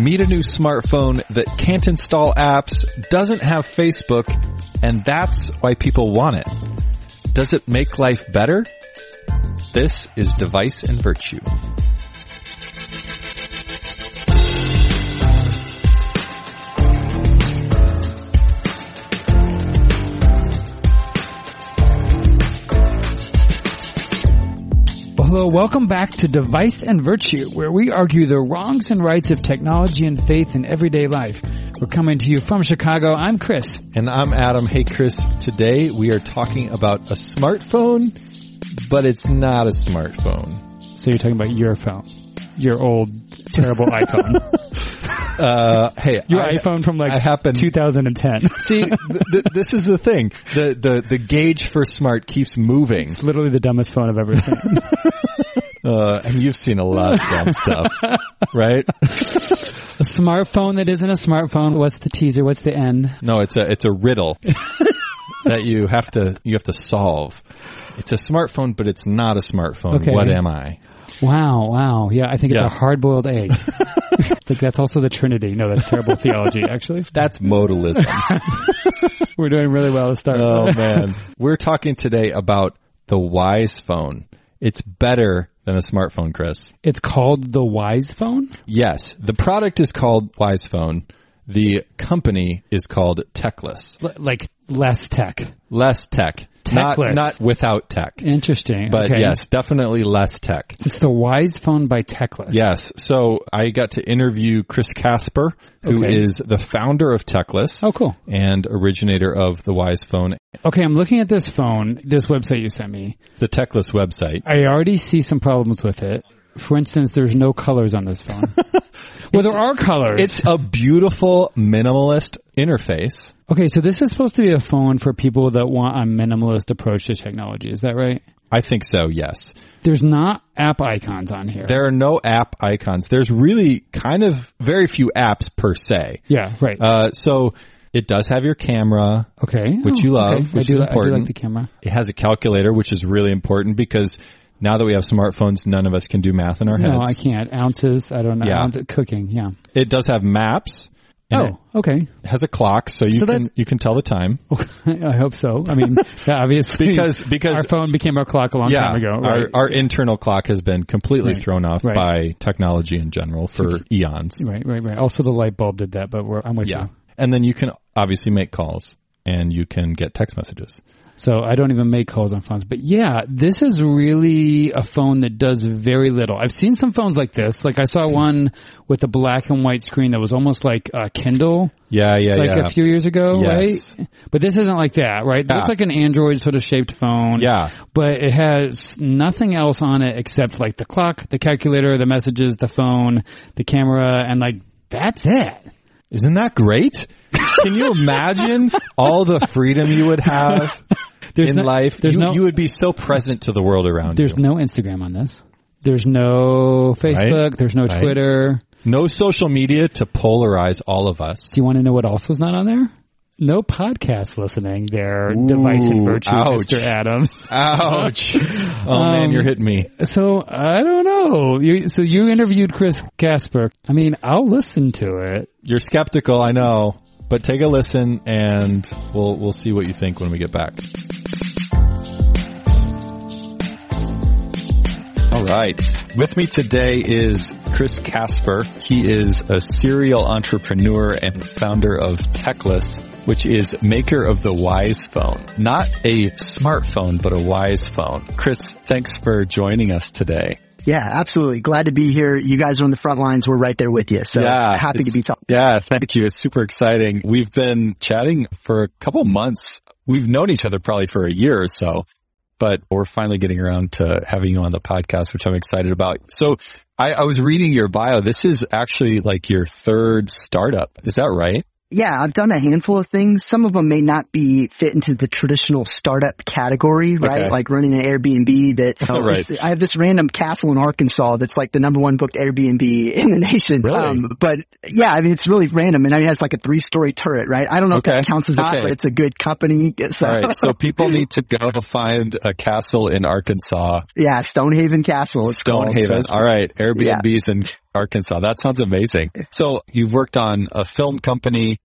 Meet a new smartphone that can't install apps, doesn't have Facebook, and that's why people want it. Does it make life better? This is Device and Virtue. Hello, welcome back to Device and Virtue, where we argue the wrongs and rights of technology and faith in everyday life. We're coming to you from Chicago. I'm Chris. And I'm Adam. Hey Chris, today we are talking about a smartphone, but it's not a smartphone. So you're talking about your phone, your old terrible iPhone, Uh, hey, your I, iPhone from like I happen 2010. See, th- th- this is the thing. The, the, the gauge for smart keeps moving. It's literally the dumbest phone I've ever seen. Uh, and you've seen a lot of dumb stuff, right? a smartphone that isn't a smartphone. What's the teaser? What's the end? No, it's a, it's a riddle that you have to, you have to solve. It's a smartphone, but it's not a smartphone. Okay. What am I? Wow, wow. Yeah, I think it's Yeah. a hard-boiled egg. it's like that's also the Trinity. No, that's terrible theology, actually. That's modalism. We're doing really well to start. oh man. We're talking today about the Wise phone. It's better than a smartphone, Chris. It's called the Wise Phone? Yes, the product is called Wise phone. The company is called Techless. L- like less tech. Less tech. Not, Techless. not without tech. Interesting. But okay. yes, definitely less tech. It's the Wise Phone by Techless. Yes. So I got to interview Chris Kaspar, who is Okay. the founder of Techless Oh, cool. and originator of the Wise phone, Okay, I'm looking at this phone, this website you sent me. the Techless website. I already see some problems with it. For instance, there's no colors on this phone. well, there are colors. It's a beautiful minimalist interface. Okay, so this is supposed to be a phone for people that want a minimalist approach to technology. Is that right? I think so, yes. There's not app icons on here. There are no app icons. There's really kind of very few apps per se. yeah, right. Uh, so it does have your camera. okay. which Oh, you love, okay. which I do, is li- I do important. like the camera. It has a calculator, which is really important because now that we have smartphones, none of us can do math in our heads. No, I can't. Ounces, I don't know. Yeah. Ounce- cooking, yeah. It does have maps. And Oh, okay. Has a clock, so you So can that's- you can tell the time. I hope so. I mean, obviously, Because- because- our phone became our clock a long time ago. our our internal clock has been completely Right. thrown off Right. by technology in general for eons. right, right, right. Also, the light bulb did that, but we're, I'm with Yeah, you. and then you can obviously make calls and you can get text messages. So I don't even make calls on phones. But yeah, this is really a phone that does very little. I've seen some phones like this. Like I saw one with a black and white screen that was almost like a Kindle. Yeah, yeah, like yeah. a few years ago, Yes. right? But this isn't like that, right? Yeah. Like an Android sort of shaped phone. yeah, But it has nothing else on it except like the clock, the calculator, the messages, the phone, the camera, and like that's it. Isn't that great? Can you imagine all the freedom you would have There's in no- life? there's You, no- you would be so present to the world around There's you. no Instagram on this. There's no Facebook. There's no Right. Twitter. No social media to polarize all of us. Do you want to know what else is not on there? No podcast listening there, Device and Virtue, ouch. Mr. Adams. Ouch. Oh man, Um, you're hitting me. So, I don't know. You, so you interviewed Chris Kaspar. I mean, I'll listen to it. You're skeptical, I know, but take a listen and we'll we'll see what you think when we get back. All right. With me today is Chris Kaspar. He is a serial entrepreneur and founder of Techless, which is maker of the Wise phone. Not a smartphone, but a Wise phone. Chris, thanks for joining us today. Yeah, absolutely. Glad to be here. You guys are on the front lines. We're right there with you. So yeah, happy to be talking. Yeah, thank you. It's super exciting. We've been chatting for a couple months. We've known each other probably for a year or so. but we're finally getting around to having you on the podcast, which I'm excited about. So I, I was reading your bio. This is actually like your third startup. Is that right? Yeah, I've done a handful of things. Some of them may not be fit into the traditional startup category, right? Okay. Like running an Airbnb that, you Right. I have this random castle in Arkansas that's like the number one booked Airbnb in the nation. Um, Really? but yeah, I mean, it's really random and it has like a three story turret, right? I don't know Okay. if that counts as not, Okay. but it's a good company. So, All right. So people need to go find a castle in Arkansas, yeah, Stonehaven Castle. Called. So Stonehaven. All right. Airbnbs in Arkansas. That sounds amazing. So you've worked on a film company.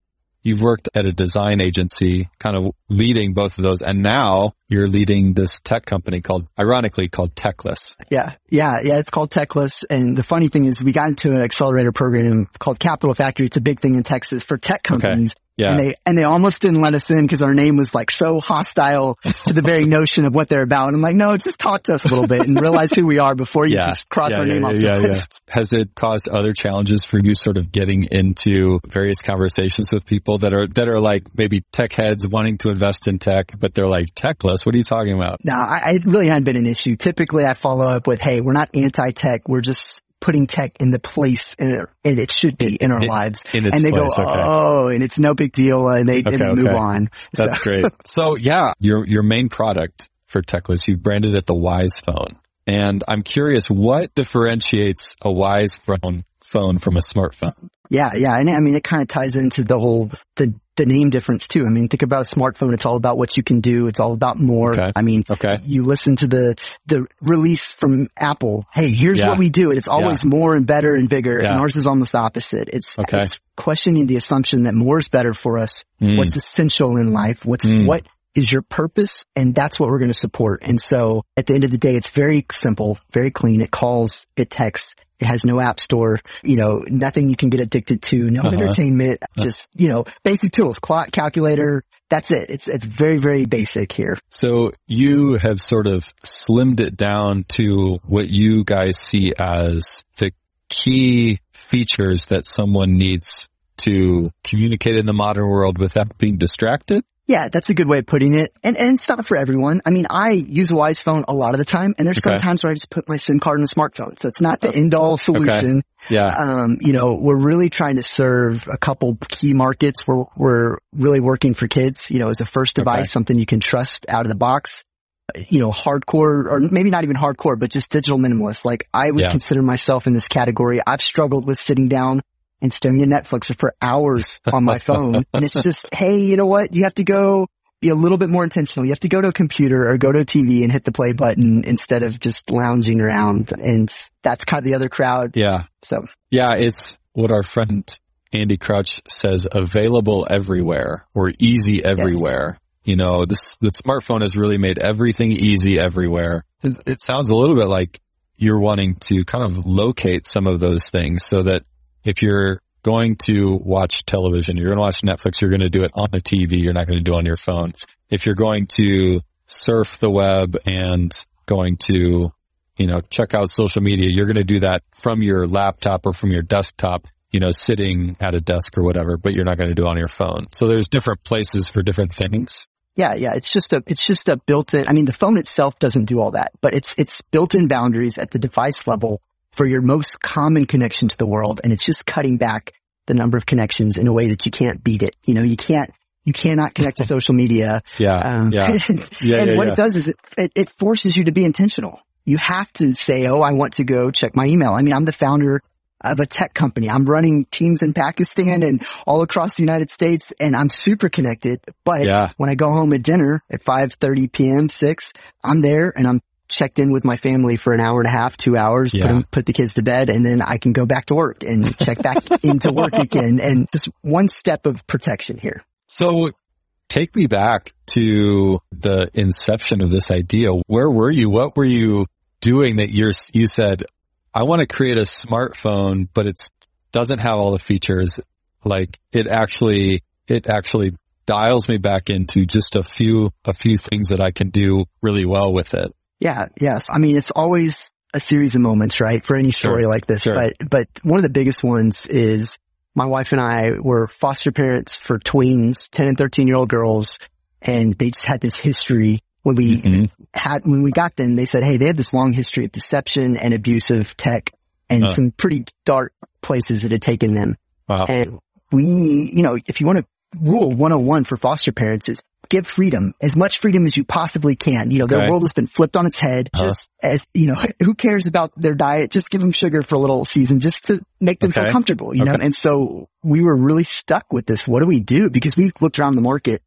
You've worked at a design agency, kind of leading both of those. And now you're leading this tech company called, ironically called Techless. Yeah, yeah, yeah. It's called Techless, and the funny thing is, we got into an accelerator program called Capital Factory. It's a big thing in Texas for tech companies. Yeah. And they and they almost didn't let us in because our name was like so hostile to the very notion of what they're about. And I'm like, no, just talk to us a little bit and realize who we are before you yeah. just cross yeah, our yeah, name off the list. Has it caused other challenges for you sort of getting into various conversations with people that are, that are like maybe tech heads wanting to invest in tech, but they're like techless? What are you talking about? No, I, I it really hadn't been an issue. Typically, I follow up with, "Hey, we're not anti-tech. We're just putting tech in the place and it, and it should be in our In- lives." in its and they place, go, okay. "Oh, and it's no big deal," and they, Okay, they move okay. on. That's So- great. So yeah, your, your main product for Techless, you branded it the Wise Phone. And I'm curious, what differentiates a Wise phone, phone from a smartphone? Yeah, yeah, and I mean it kind of ties into the whole the the name difference too. I mean, think about a smartphone; it's all about what you can do. It's all about more. Okay. I mean, Okay. you listen to the the release from Apple. Hey, here's Yeah. what we do. It's always more and better and bigger. Yeah. And ours is almost opposite. It's Okay. it's questioning the assumption that more is better for us. Mm. What's essential in life? What's Mm. what is your purpose? And that's what we're going to support. And so at the end of the day, it's very simple, very clean. It calls, it texts. It has no app store, you know, nothing you can get addicted to, no Uh-huh. entertainment, just, you know, basic tools, clock, calculator. That's it. It's, it's very, very basic here. So you have sort of slimmed it down to what you guys see as the key features that someone needs to communicate in the modern world without being distracted. Yeah, that's a good way of putting it. And, and it's not for everyone. I mean, I use a Wise phone a lot of the time and there's Okay. some times where I just put my SIM card in a smartphone. So it's not the end all solution. Yeah. Um, you know, we're really trying to serve a couple key markets. We're, we're really working for kids, you know, as a first device, Okay. something you can trust out of the box. You know, hardcore or maybe not even hardcore, but just digital minimalist. Like I would Yeah. consider myself in this category. I've struggled with sitting down and staring at Netflix for hours on my phone. and it's just, hey, you know what? You have to go be a little bit more intentional. You have to go to a computer or go to a TV and hit the play button instead of just lounging around. And that's kind of the other crowd. Yeah. So Yeah. It's what our friend Andy Crouch says, available everywhere or easy everywhere. You know, this, the smartphone has really made everything easy everywhere. It, it sounds a little bit like you're wanting to kind of locate some of those things so that if you're going to watch television, you're going to watch Netflix, you're going to do it on the TV, you're not going to do it on your phone. If you're going to surf the web and going to, you know, check out social media, you're going to do that from your laptop or from your desktop, you know, sitting at a desk or whatever, but you're not going to do it on your phone. So there's different places for different things. yeah, yeah, it's just a, it's just a built-in, I mean, the phone itself doesn't do all that, but it's, it's built-in boundaries at the device level for your most common connection to the world. And it's just cutting back the number of connections in a way that you can't beat it. You know, you can't, you cannot connect to social media. Yeah. Um, yeah. and Yeah, and yeah, what yeah. it does is it, it, it forces you to be intentional. You have to say, oh, I want to go check my email. I mean, I'm the founder of a tech company. I'm running teams in Pakistan and all across the United States and I'm super connected. But Yeah. when I go home at dinner at 5.30 p.m., 6, I'm there and I'm checked in with my family for an hour and a half, two hours, Yeah. put, 'em- put the kids to bed and then I can go back to work and check back into work again. And just one step of protection here. So take me back to the inception of this idea. Where were you? What were you doing that you're, you said, I want to create a smartphone, but it doesn't have all the features. Like it actually, it actually dials me back into just a few, a few things that I can do really well with it. Yeah, yes. I mean, it's always a series of moments, right? For any story Sure, like this. sure. But, but one of the biggest ones is my wife and I were foster parents for tweens, 10 and 13 year old girls, and they just had this history when we mm-hmm. had, when we got them, they said, Hey, they had this long history of deception and abusive tech and uh. some pretty dark places it had taken them. Wow. And we, you know, if you want to rule 101 for foster parents is give freedom, as much freedom as you possibly can. You know, their world has been flipped on its head. Uh-huh. Just as, you know, who cares about their diet? Just give them sugar for a little season just to make them okay. feel comfortable, you okay. know? And so we were really stuck with this. What do we do? Because we looked around the market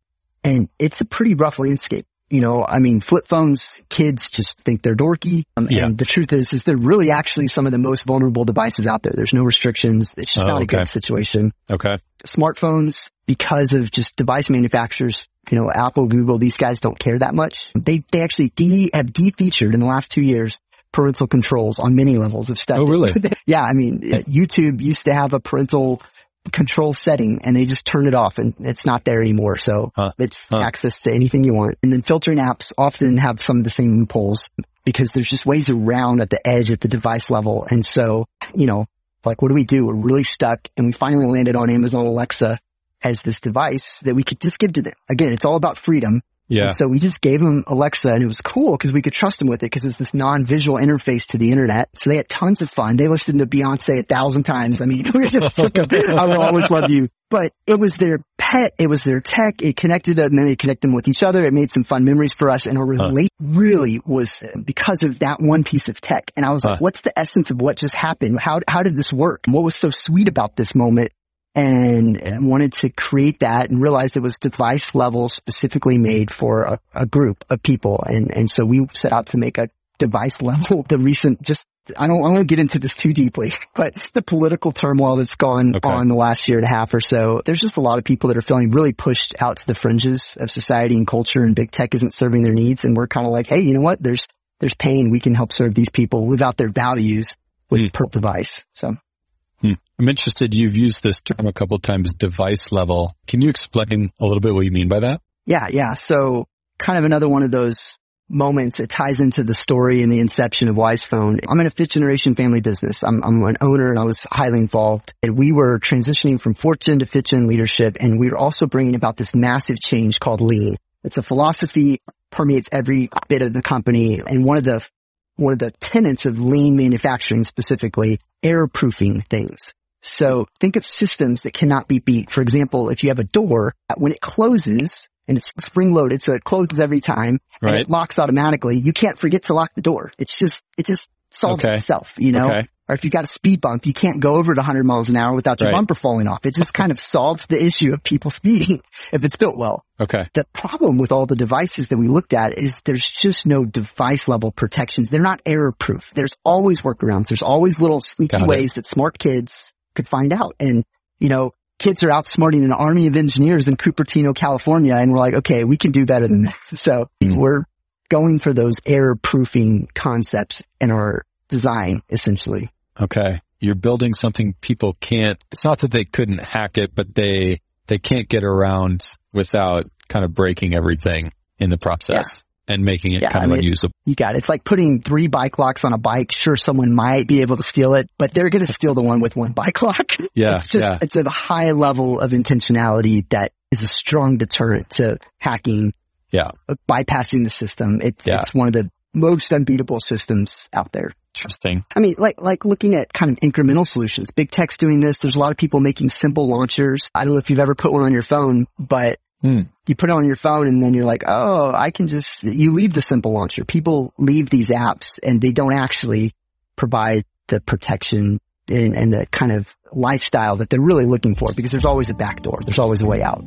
and it's a pretty rough landscape. You know, I mean, flip phones, kids just think they're dorky. Um, yeah. And the truth is, is they're really actually some of the most vulnerable devices out there. There's no restrictions. It's just oh, not a good situation. Okay. Smartphones, because of just device manufacturers, you know, Apple, Google, these guys don't care that much. They, they actually de, have de-featured in the last two years parental controls on many levels of stuff. Oh, really? yeah. I mean, YouTube used to have a parental control setting and they just turn it off and it's not there anymore. So huh. it's huh. access to anything you want. And then filtering apps often have some of the same loopholes because there's just ways around at the edge at the device level. And so, you know, like what do we do? We're really stuck and we finally landed on Amazon Alexa as this device that we could just give to them. Again, it's all about freedom. Yeah. And so we just gave them Alexa and it was cool because we could trust them with it because it's this non-visual interface to the internet. So they had tons of fun. They listened to Beyonce a thousand times. I mean, we were just sick of I will always love you. But it was their pet. It was their tech. It connected them and then they connect them with each other. It made some fun memories for us and our relate huh. really was uh, because of that one piece of tech. And I was huh. like, what's the essence of what just happened? How, how did this work? What was so sweet about this moment? And wanted to create that and realized it was device level specifically made for a, a, group of people. And, and so we set out to make a device level, the recent, just, I don't, I don't get into this too deeply, but the political turmoil that's gone okay. on the last year and a half or so. There's just a lot of people that are feeling really pushed out to the fringes of society and culture and big tech isn't serving their needs. And we're kind of like, Hey, you know what? There's, there's pain. We can help serve these people without their values with mm. per device. So. Hmm. I'm interested. You've used this term a couple times, device level. Can you explain a little bit what you mean by that? Yeah, yeah. So kind of another one of those moments. It ties into the story and the inception of Wise Phone. I'm in a fifth generation family business. I'm, I'm an owner and I was highly involved and we were transitioning from fourth gen to fifth gen leadership. And we were also bringing about this massive change called lean. It's a philosophy permeates every bit of the company. And one of the one of the tenets of lean manufacturing specifically, error proofing things. So think of systems that cannot be beat. For example, if you have a door, when it closes and it's spring loaded, so it closes every time and right. it locks automatically, you can't forget to lock the door. It's just, it just solves okay. itself, you know? Okay or if you got a speed bump, you can't go over at 100 miles an hour without your right. bumper falling off. It just kind of solves the issue of people speeding if it's built well. Okay. The problem with all the devices that we looked at is there's just no device level protections. They're not error proof. There's always workarounds. There's always little sneaky ways that smart kids could find out. And, you know, kids are outsmarting an army of engineers in Cupertino, California. And we're like, okay, we can do better than that. So mm. we're going for those error proofing concepts in our design, essentially. Okay. You're building something people can't, it's not that they couldn't hack it, but they, they can't get around without kind of breaking everything in the process. Yeah and making it yeah, kind I of unusable. You got it. It's like putting three bike locks on a bike. Sure, someone might be able to steal it, but they're going to steal the one with one bike lock. Yeah. It's just, yeah. it's a high level of intentionality that is a strong deterrent to hacking. Yeah. Bypassing the system. It, yeah. It's one of the most unbeatable systems out there. Interesting. I mean, like, like looking at kind of incremental solutions. Big tech's doing this. There's a lot of people making simple launchers. I don't know if you've ever put one on your phone, but hmm. you put it on your phone and then you're like, oh, I can just, you leave the simple launcher. People leave these apps and they don't actually provide the protection and, and the kind of lifestyle that they're really looking for because there's always a back door. There's always a way out.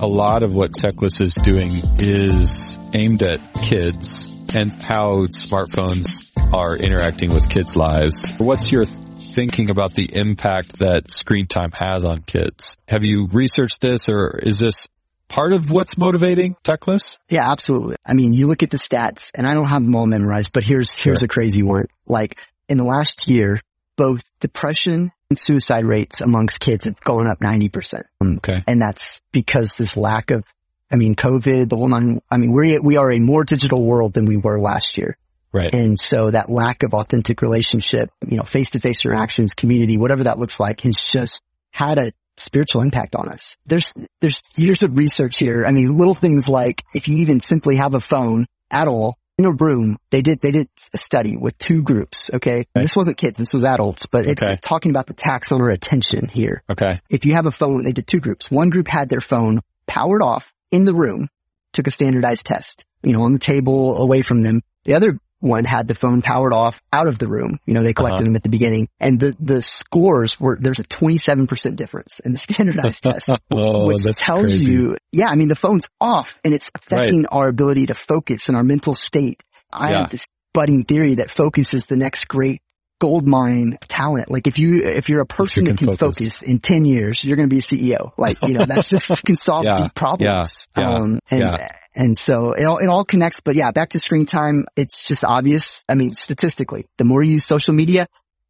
A lot of what Techless is doing is aimed at kids and how smartphones are interacting with kids' lives. What's your thinking about the impact that screen time has on kids? Have you researched this or is this part of what's motivating Techless? Yeah, absolutely. I mean, you look at the stats and I don't have them all memorized, but here's, here's sure. a crazy one. Like in the last year, both depression and suicide rates amongst kids have gone up 90%. Mm, okay. And that's because this lack of, I mean, COVID, the one, I mean, we we are a more digital world than we were last year. Right. And so that lack of authentic relationship, you know, face to face interactions, community, whatever that looks like has just had a spiritual impact on us. There's, there's years of research here. I mean, little things like if you even simply have a phone at all in a room, they did, they did a study with two groups. Okay. okay. This wasn't kids. This was adults, but it's okay. talking about the tax on our attention here. Okay. If you have a phone, they did two groups. One group had their phone powered off in the room, took a standardized test, you know, on the table away from them. The other one had the phone powered off out of the room. You know, they collected uh-huh. them at the beginning and the, the scores were, there's a 27% difference in the standardized test, oh, which tells crazy. you, yeah, I mean, the phone's off and it's affecting right. our ability to focus and our mental state. I yeah. have this budding theory that focus is the next great gold mine talent. Like if you, if you're a person that can focus. focus. in 10 years, you're going to be a CEO. Like, you know, that's just can solve yeah. deep problems. Yeah. Um, and, yeah. And so it all, it all connects, but yeah, back to screen time. It's just obvious. I mean, statistically, the more you use social media,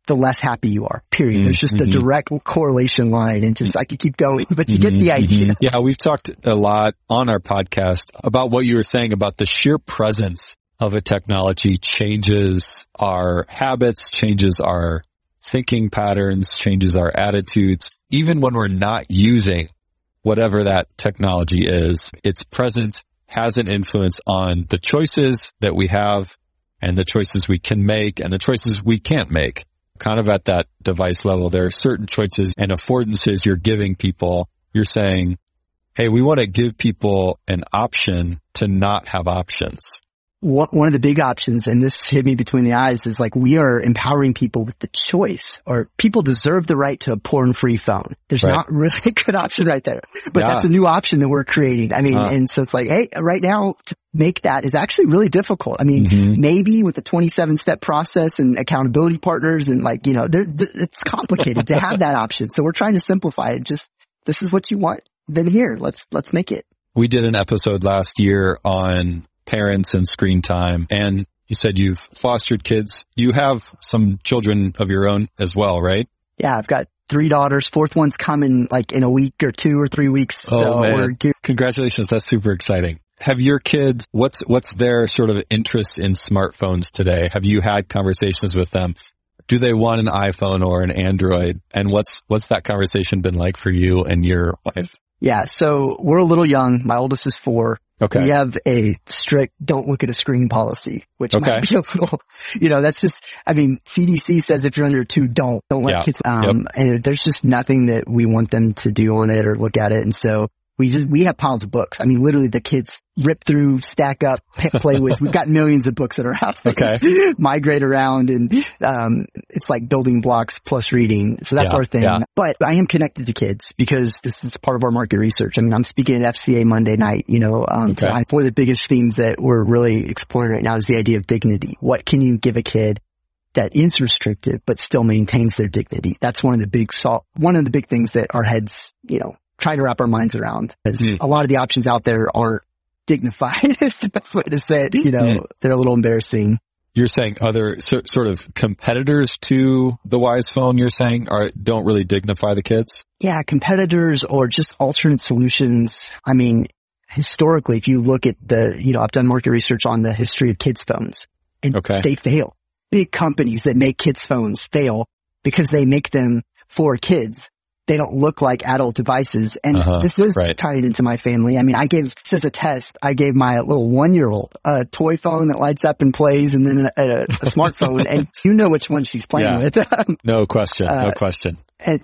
the less happy you are, period. Mm-hmm. There's just a mm-hmm. direct correlation line and just I could keep going, but you mm-hmm. get the mm-hmm. idea. Mm-hmm. Yeah, we've talked a lot on our podcast about what you were saying about the sheer presence of a technology changes our habits, changes our thinking patterns, changes our attitudes. Even when we're not using whatever that technology is, its presence has an influence on the choices that we have and the choices we can make and the choices we can't make. Kind of at that device level, there are certain choices and affordances you're giving people. You're saying, Hey, we want to give people an option to not have options one of the big options, and this hit me between the eyes, is like we are empowering people with the choice, or people deserve the right to a porn-free phone. There's right. not really a good option right there, but yeah. that's a new option that we're creating. I mean, uh. and so it's like, hey, right now to make that is actually really difficult. I mean, mm-hmm. maybe with a 27-step process and accountability partners, and like you know, it's complicated to have that option. So we're trying to simplify it. Just this is what you want. Then here, let's let's make it. We did an episode last year on parents and screen time. And you said you've fostered kids. You have some children of your own as well, right? Yeah, I've got three daughters. Fourth one's coming like in a week or two or three weeks. Oh so man. Congratulations. That's super exciting. Have your kids, what's, what's their sort of interest in smartphones today? Have you had conversations with them? Do they want an iPhone or an Android? And what's, what's that conversation been like for you and your wife? Yeah. So we're a little young. My oldest is four. Okay. We have a strict don't look at a screen policy, which okay. might be a little, you know, that's just, I mean, CDC says if you're under two, don't, don't let yeah. kids, um, yep. and there's just nothing that we want them to do on it or look at it. And so we just, we have piles of books. I mean, literally the kids rip through, stack up, play with. We've got millions of books at our house. Okay. migrate around and, um, it's like building blocks plus reading. So that's yeah, our thing. Yeah. But I am connected to kids because this is part of our market research. I mean, I'm speaking at FCA Monday night, you know, um, okay. so one of the biggest themes that we're really exploring right now is the idea of dignity. What can you give a kid that is restrictive but still maintains their dignity. That's one of the big one of the big things that our heads, you know, trying to wrap our minds around because mm. a lot of the options out there aren't dignified is the best way to say it. You know, mm. they're a little embarrassing. You're saying other so, sort of competitors to the Wise phone, you're saying are, don't really dignify the kids? Yeah, competitors or just alternate solutions. I mean, historically, if you look at the, you know, I've done market research on the history of kids phones and okay. they fail. Big companies that make kids phones fail because they make them for kids they don't look like adult devices. And uh-huh, this is right. tied into my family. I mean, I gave, this is a test, I gave my little one year old a toy phone that lights up and plays and then a, a, a smartphone and you know which one she's playing yeah. with. no question. Uh, no question. And,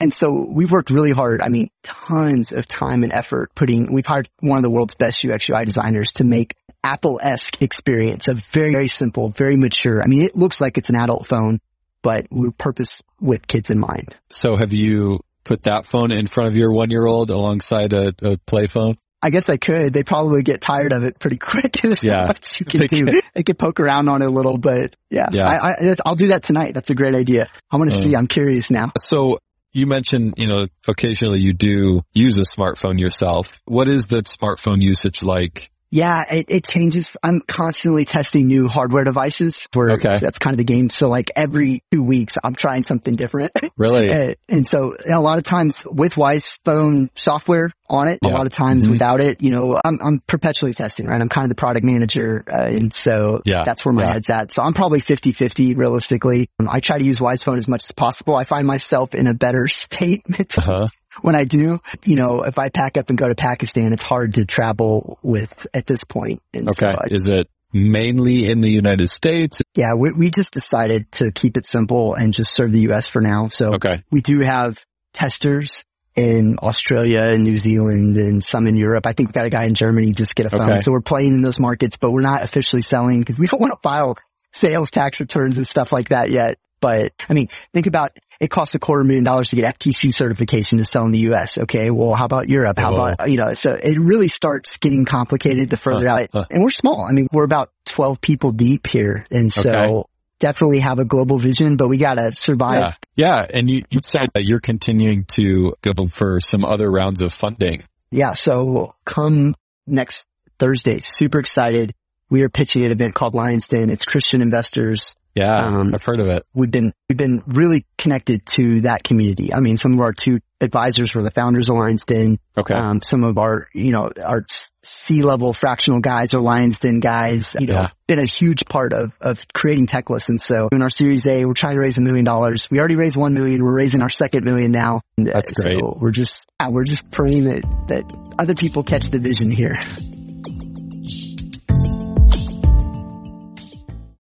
and so we've worked really hard. I mean, tons of time and effort putting, we've hired one of the world's best UX UI designers to make Apple-esque experience, a very, very simple, very mature. I mean, it looks like it's an adult phone, but we purpose with kids in mind. So have you put that phone in front of your one year old alongside a, a play phone? I guess I could. They probably get tired of it pretty quick. There's yeah. much you can they do. Can. They could poke around on it a little, but yeah, yeah. I, will do that tonight. That's a great idea. I want to uh, see. I'm curious now. So you mentioned, you know, occasionally you do use a smartphone yourself. What is the smartphone usage like yeah, it, it, changes. I'm constantly testing new hardware devices where okay. that's kind of the game. So like every two weeks, I'm trying something different. Really? and, and, so a lot of times with Wise phone software on it, yeah. a lot of times mm-hmm. without it, you know, I'm, I'm perpetually testing, right? I'm kind of the product manager. Uh, and so yeah. that's where my yeah. head's at. So I'm probably 50 50 realistically. Um, I try to use Wise phone as much as possible. I find myself in a better state uh-huh when I do, you know, if I pack up and go to Pakistan, it's hard to travel with at this point. And Okay. so I- Is it mainly in the United States? yeah, we, we just decided to keep it simple and just serve the U.S. for now. So Okay. we do have testers in Australia and New Zealand and some in Europe. I think we've got a guy in Germany just get a phone. Okay. So we're playing in those markets, but we're not officially selling because we don't want to file sales tax returns and stuff like that yet. But I mean, think about it costs a quarter million dollars to get FTC certification to sell in the US. Okay. Well, how about Europe? How Whoa. about, you know, so it really starts getting complicated the further Huh, out. huh. And we're small. I mean, we're about 12 people deep here. And so Okay. definitely have a global vision, but we got to survive Yeah. Yeah. And you, you said that you're continuing to go for some other rounds of funding. Yeah, so come next Thursday. Super excited. We are pitching an event called Lions Den. It's Christian investors. Yeah. Um, I've heard of it. We've been we've been really connected to that community. I mean, some of our two advisors were the founders of Lions Den. Okay. Um, some of our you know our C level fractional guys are Lions Den guys. You know, Yeah. been a huge part of of creating Techless. And so in our Series A, we're trying to raise a million dollars. We already raised one million. We're raising our second million now. And, uh, That's great. So we're just yeah, we're just praying that that other people catch the vision here.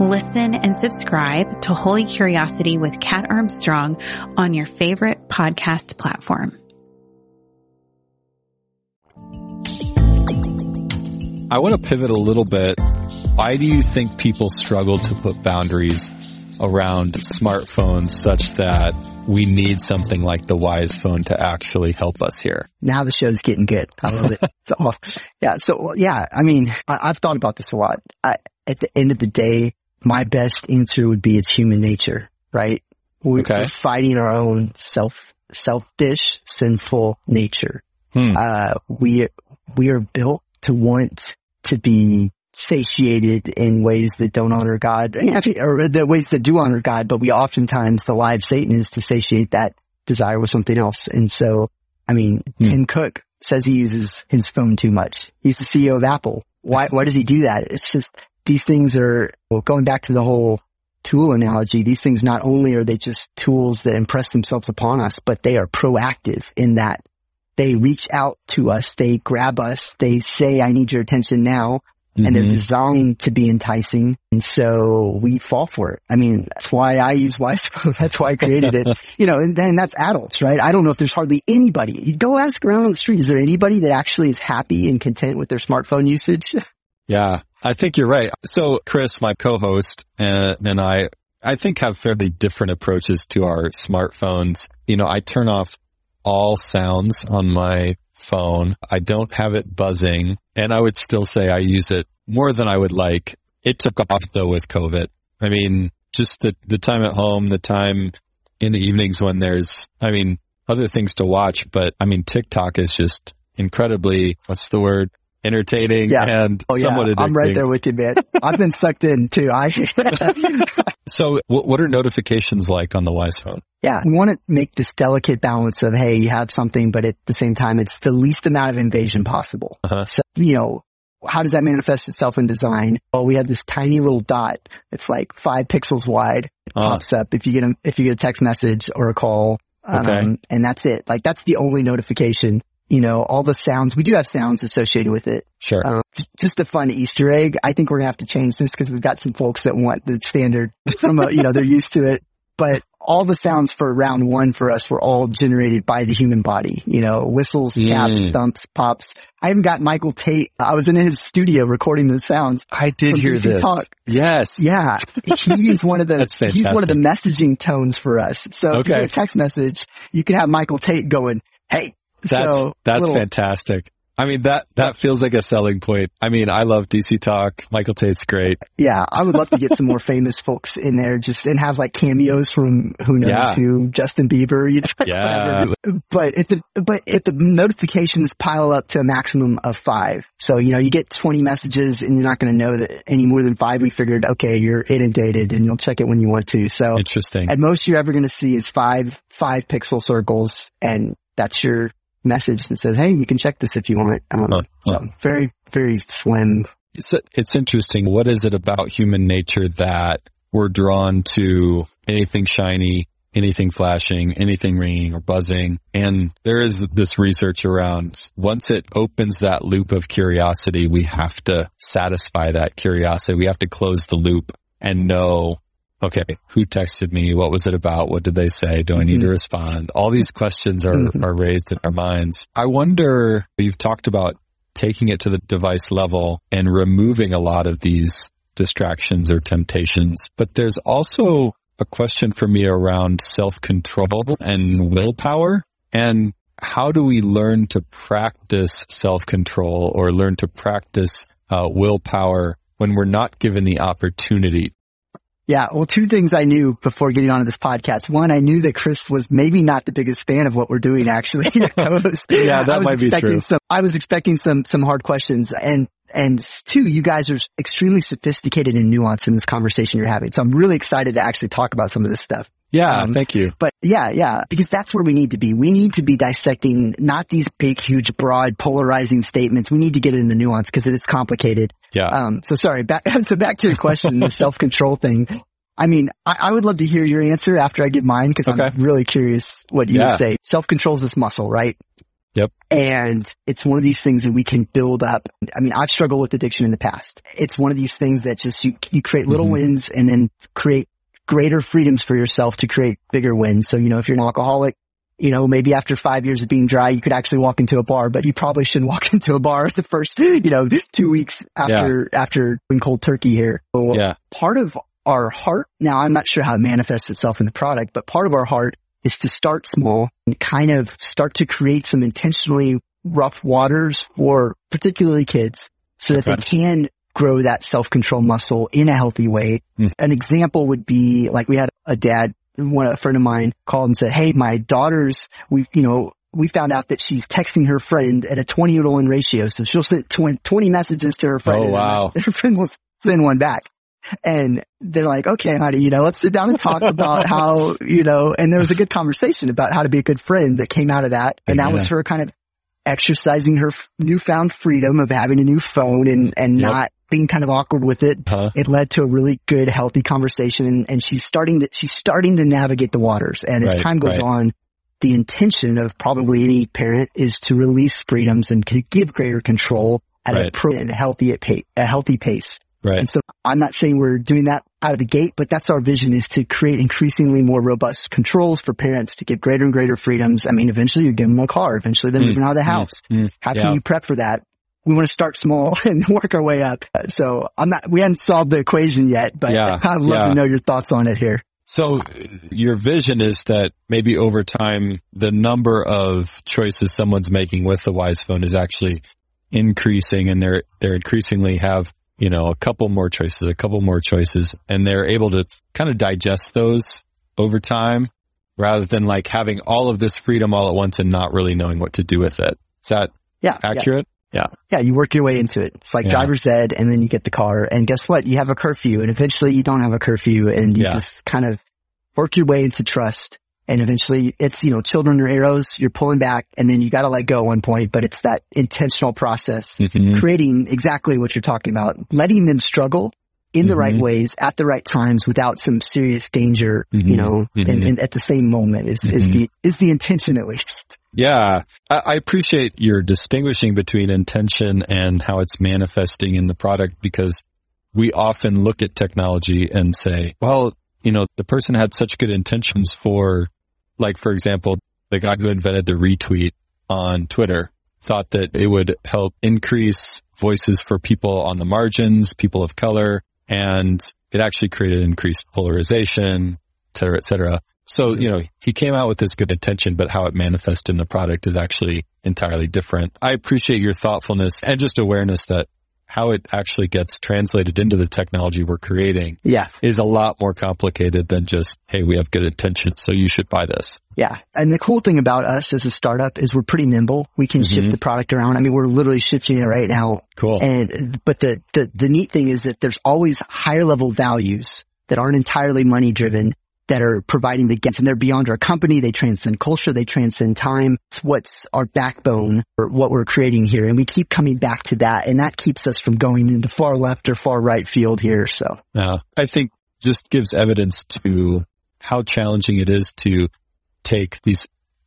Listen and subscribe to Holy Curiosity with Kat Armstrong on your favorite podcast platform. I want to pivot a little bit. Why do you think people struggle to put boundaries around smartphones such that we need something like the Wise phone to actually help us here? Now the show's getting good. I love it. It's awesome. Yeah. So yeah, I mean, I, I've thought about this a lot. I, at the end of the day, my best answer would be it's human nature, right? We, Okay. We're fighting our own self, selfish, sinful nature. Hmm. Uh, we, we are built to want to be satiated in ways that don't honor God, or the ways that do honor God, but we oftentimes, the lie of Satan is to satiate that desire with something else. And so, I mean, Hmm. Tim Cook says he uses his phone too much. He's the CEO of Apple. Why, why does he do that? It's just, these things are, well, going back to the whole tool analogy, these things not only are they just tools that impress themselves upon us, but they are proactive in that they reach out to us, they grab us, they say, I need your attention now, and they're Mhm. designed to be enticing. And so we fall for it. I mean, that's why I use Wisephone. That's why I created it. You know, and then that's adults, right? I don't know if there's hardly anybody. You go ask around on the street. Is there anybody that actually is happy and content with their smartphone usage? Yeah, I think you're right. So Chris, my co-host, uh, and I, I think have fairly different approaches to our smartphones. You know, I turn off all sounds on my phone. I don't have it buzzing and I would still say I use it more than I would like. It took off though with COVID. I mean, just the, the time at home, the time in the evenings when there's, I mean, other things to watch, but I mean, TikTok is just incredibly, what's the word? Entertaining Yeah. and Oh yeah, somewhat addicting. I'm right there with you, man. I've been sucked in too. I, So what, what are notifications like on the Wise phone? yeah, we want to make this delicate balance of, hey, you have something, but at the same time, it's the least amount of invasion possible. Uh-huh. So, you know, how does that manifest itself in design? Well, we have this tiny little dot. It's like five pixels wide. It Uh, pops up if you get a, if you get a text message or a call. Um, Okay. and that's it. Like that's the only notification. You know, all the sounds, we do have sounds associated with it. sure. Um, just a fun Easter egg. I think we're gonna have to change this because we've got some folks that want the standard from a, you know, they're used to it. but all the sounds for round one for us were all generated by the human body. You know, whistles, taps, Mm. thumps, pops. I even got Michael Tait. I was in his studio recording the sounds. I did hear DC this. Talk. Yes. Yeah, he's one of the That's he's one of the messaging tones for us. So if you Okay. get a text message, you can have Michael Tait going, "Hey." That's so that's little- fantastic. I mean that that feels like a selling point. I mean, I love DC Talk. Michael Tait's great. Yeah, I would love to get some more famous folks in there, just and have like cameos from who knows Yeah. who, Justin Bieber, you know, Yeah. whatever. But if the but if the notifications pile up to a maximum of five, so you know you get twenty messages and you're not going to know that any more than five. We figured, okay, you're inundated and you'll check it when you want to. So Interesting. at most you're ever going to see is five five pixel circles, and that's your message that says, hey, you can check this if you want. Um, Huh, huh. so very very slim. It's, it's interesting. What is it about human nature that we're drawn to anything shiny, anything flashing, anything ringing or buzzing? And there is this research around once it opens that loop of curiosity, we have to satisfy that curiosity. We have to close the loop and know, okay, who texted me? What was it about? What did they say? Do I need to respond? All these questions are, Mhm. are raised in our minds. I wonder, you've talked about taking it to the device level and removing a lot of these distractions or temptations. But there's also a question for me around self-control and willpower and how do we learn to practice self-control or learn to practice uh, willpower when we're not given the opportunity? Yeah, well, two things I knew before getting onto this podcast. One, I knew that Chris was maybe not the biggest fan of what we're doing. Actually, was, Yeah, that might be expecting true. Some, I was expecting some some hard questions, and and two, you guys are extremely sophisticated and nuanced in this conversation you're having. So I'm really excited to actually talk about some of this stuff. Yeah, Um, thank you. But yeah, yeah, because that's where we need to be. We need to be dissecting not these big, huge, broad, polarizing statements. We need to get in the nuance because it is complicated. Yeah. Um, so sorry, back, so back to your question, the self-control thing. I mean, I, I would love to hear your answer after I give mine because Okay. I'm really curious what you Yeah. would say. Self-control is this muscle, right? Yep. And it's one of these things that we can build up. I mean, I've struggled with addiction in the past. It's one of these things that just you, you create little Mhm. wins and then create greater freedoms for yourself to create bigger wins. So, you know, if you're an alcoholic, you know, maybe after five years of being dry, you could actually walk into a bar, but you probably shouldn't walk into a bar the first, you know, two weeks after, after going cold turkey here. So Yeah. part of our heart, now I'm not sure how it manifests itself in the product, but part of our heart is to start small and kind of start to create some intentionally rough waters for particularly kids so that they can grow that self-control muscle in a healthy way. Hmm. An example would be like we had a dad, one, a friend of mine called and said, Hey, my daughter's, we, you know, we found out that she's texting her friend at a 20 to 1 ratio. So she'll send 20, 20 messages to her friend. Oh, and wow. Her friend will send one back. And they're like, okay, honey, you know, let's sit down and talk about how, you know, and there was a good conversation about how to be a good friend that came out of that. And that was her kind of exercising her newfound freedom of having a new phone and, and Yep. not being kind of awkward with it. Huh? It led to a really good, healthy conversation and, and she's starting to, she's starting to navigate the waters. And as Right, time goes right. on, the intention of probably any parent is to release freedoms and give greater control at a pro and a healthy, at pa- a healthy pace. Right. And so I'm not saying we're doing that out of the gate, but that's our vision is to create increasingly more robust controls for parents to give greater and greater freedoms. I mean, eventually you give them a car. Eventually they're Mm, moving out of the house. Mm, How yeah. can you prep for that? We want to start small and work our way up. So I'm not, we haven't solved the equation yet, but Yeah, I'd love yeah. to know your thoughts on it here. So your vision is that maybe over time, the number of choices someone's making with the Wise phone is actually increasing and they're, they're increasingly have, you know, a couple more choices, a couple more choices, and they're able to kind of digest those over time rather than like having all of this freedom all at once and not really knowing what to do with it. Is that yeah. accurate? Yeah. Yeah, Yeah, you work your way into it. It's like Yeah. driver's ed and then you get the car and guess what? You have a curfew and eventually you don't have a curfew and you Yeah. just kind of work your way into trust and eventually it's, you know, children are arrows, you're pulling back and then you gotta let go at one point, but it's that intentional process, Mhm. creating exactly what you're talking about, letting them struggle in the right Mhm. ways at the right times without some serious danger, you Mhm. know, and, Mhm. and at the same moment is, is Mhm. the, is the intention at least. Yeah, I, appreciate your distinguishing between intention and how it's manifesting in the product because we often look at technology and say, well, you know, the person had such good intentions for, like, for example, the guy who invented the retweet on Twitter thought that it would help increase voices for people on the margins, people of color, and it actually created increased polarization, et cetera, et cetera. So, you know, he came out with this good intention, but how it manifests in the product is actually entirely different. I appreciate your thoughtfulness and just awareness that how it actually gets translated into the technology we're creating Yeah. is a lot more complicated than just, hey, we have good intentions, so you should buy this. Yeah. And the cool thing about us as a startup is we're pretty nimble. We can shift mm-hmm. the product around. I mean, we're literally shifting it right now. Cool. And, but the, the, the neat thing is that there's always higher level values that aren't entirely money driven that are providing the gains and they're beyond our company. They transcend culture. They transcend time. It's what's our backbone or what we're creating here. And we keep coming back to that and that keeps us from going into far left or far right field here. So Now, I think just gives evidence to how challenging it is to take these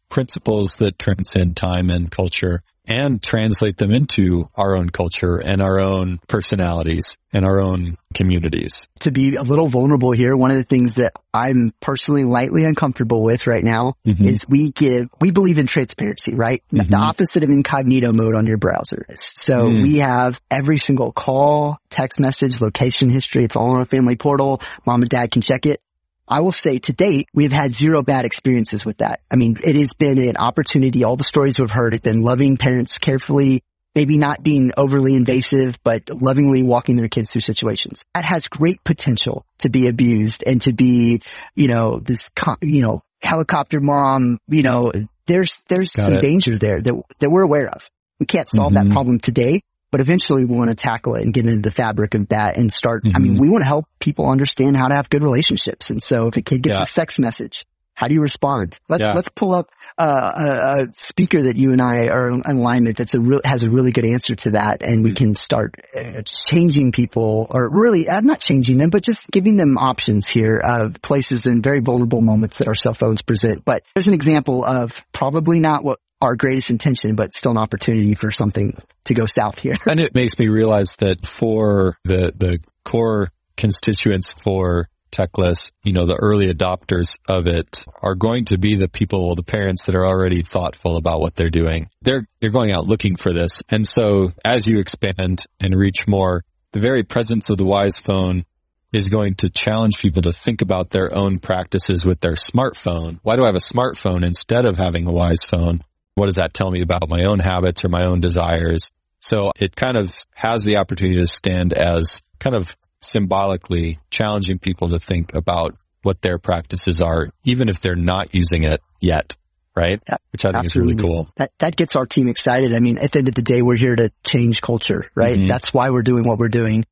principles that transcend time and culture and translate them into our own culture and our own personalities and our own communities. to be a little vulnerable here, one of the things that I'm personally lightly uncomfortable with right now Mhm. is we give, we believe in transparency, right? The opposite of incognito mode on your browser. So Mm. we have every single call, text message, location history. It's all on our family portal. Mom and dad can check it. I will say to date, we've had zero bad experiences with that. I mean, it has been an opportunity. All the stories we've heard have been loving parents carefully, maybe not being overly invasive, but lovingly walking their kids through situations. That has great potential to be abused and to be, you know, this, you know, helicopter mom, you know, there's, there's Got some it. danger there that, that we're aware of. We can't solve Mhm. that problem today, but eventually we want to tackle it and get into the fabric of that and start, I mean, Mhm. we want to help people understand how to have good relationships. And so if a kid gets Yeah. a sex message, how do you respond? Let's, Yeah. let's pull up uh, a, a speaker that you and I are in alignment that's a real, has a really good answer to that. And we can start uh, changing people or really, uh, not changing them, but just giving them options here of places and very vulnerable moments that our cell phones present. But there's an example of probably not what our greatest intention, but still an opportunity for something to go south here. And it makes me realize that for the, the core constituents for Techless, you know, the early adopters of it are going to be the people, the parents that are already thoughtful about what they're doing. They're, they're going out looking for this. And so as you expand and reach more, the very presence of the Wisephone is going to challenge people to think about their own practices with their smartphone. Why do I have a smartphone instead of having a Wisephone? What does that tell me about my own habits or my own desires? So it kind of has the opportunity to stand as kind of symbolically challenging people to think about what their practices are, even if they're not using it yet, right? Yeah, Which I think is really cool. That that gets our team excited. I mean, at the end of the day, we're here to change culture, right? Mhm. That's why we're doing what we're doing.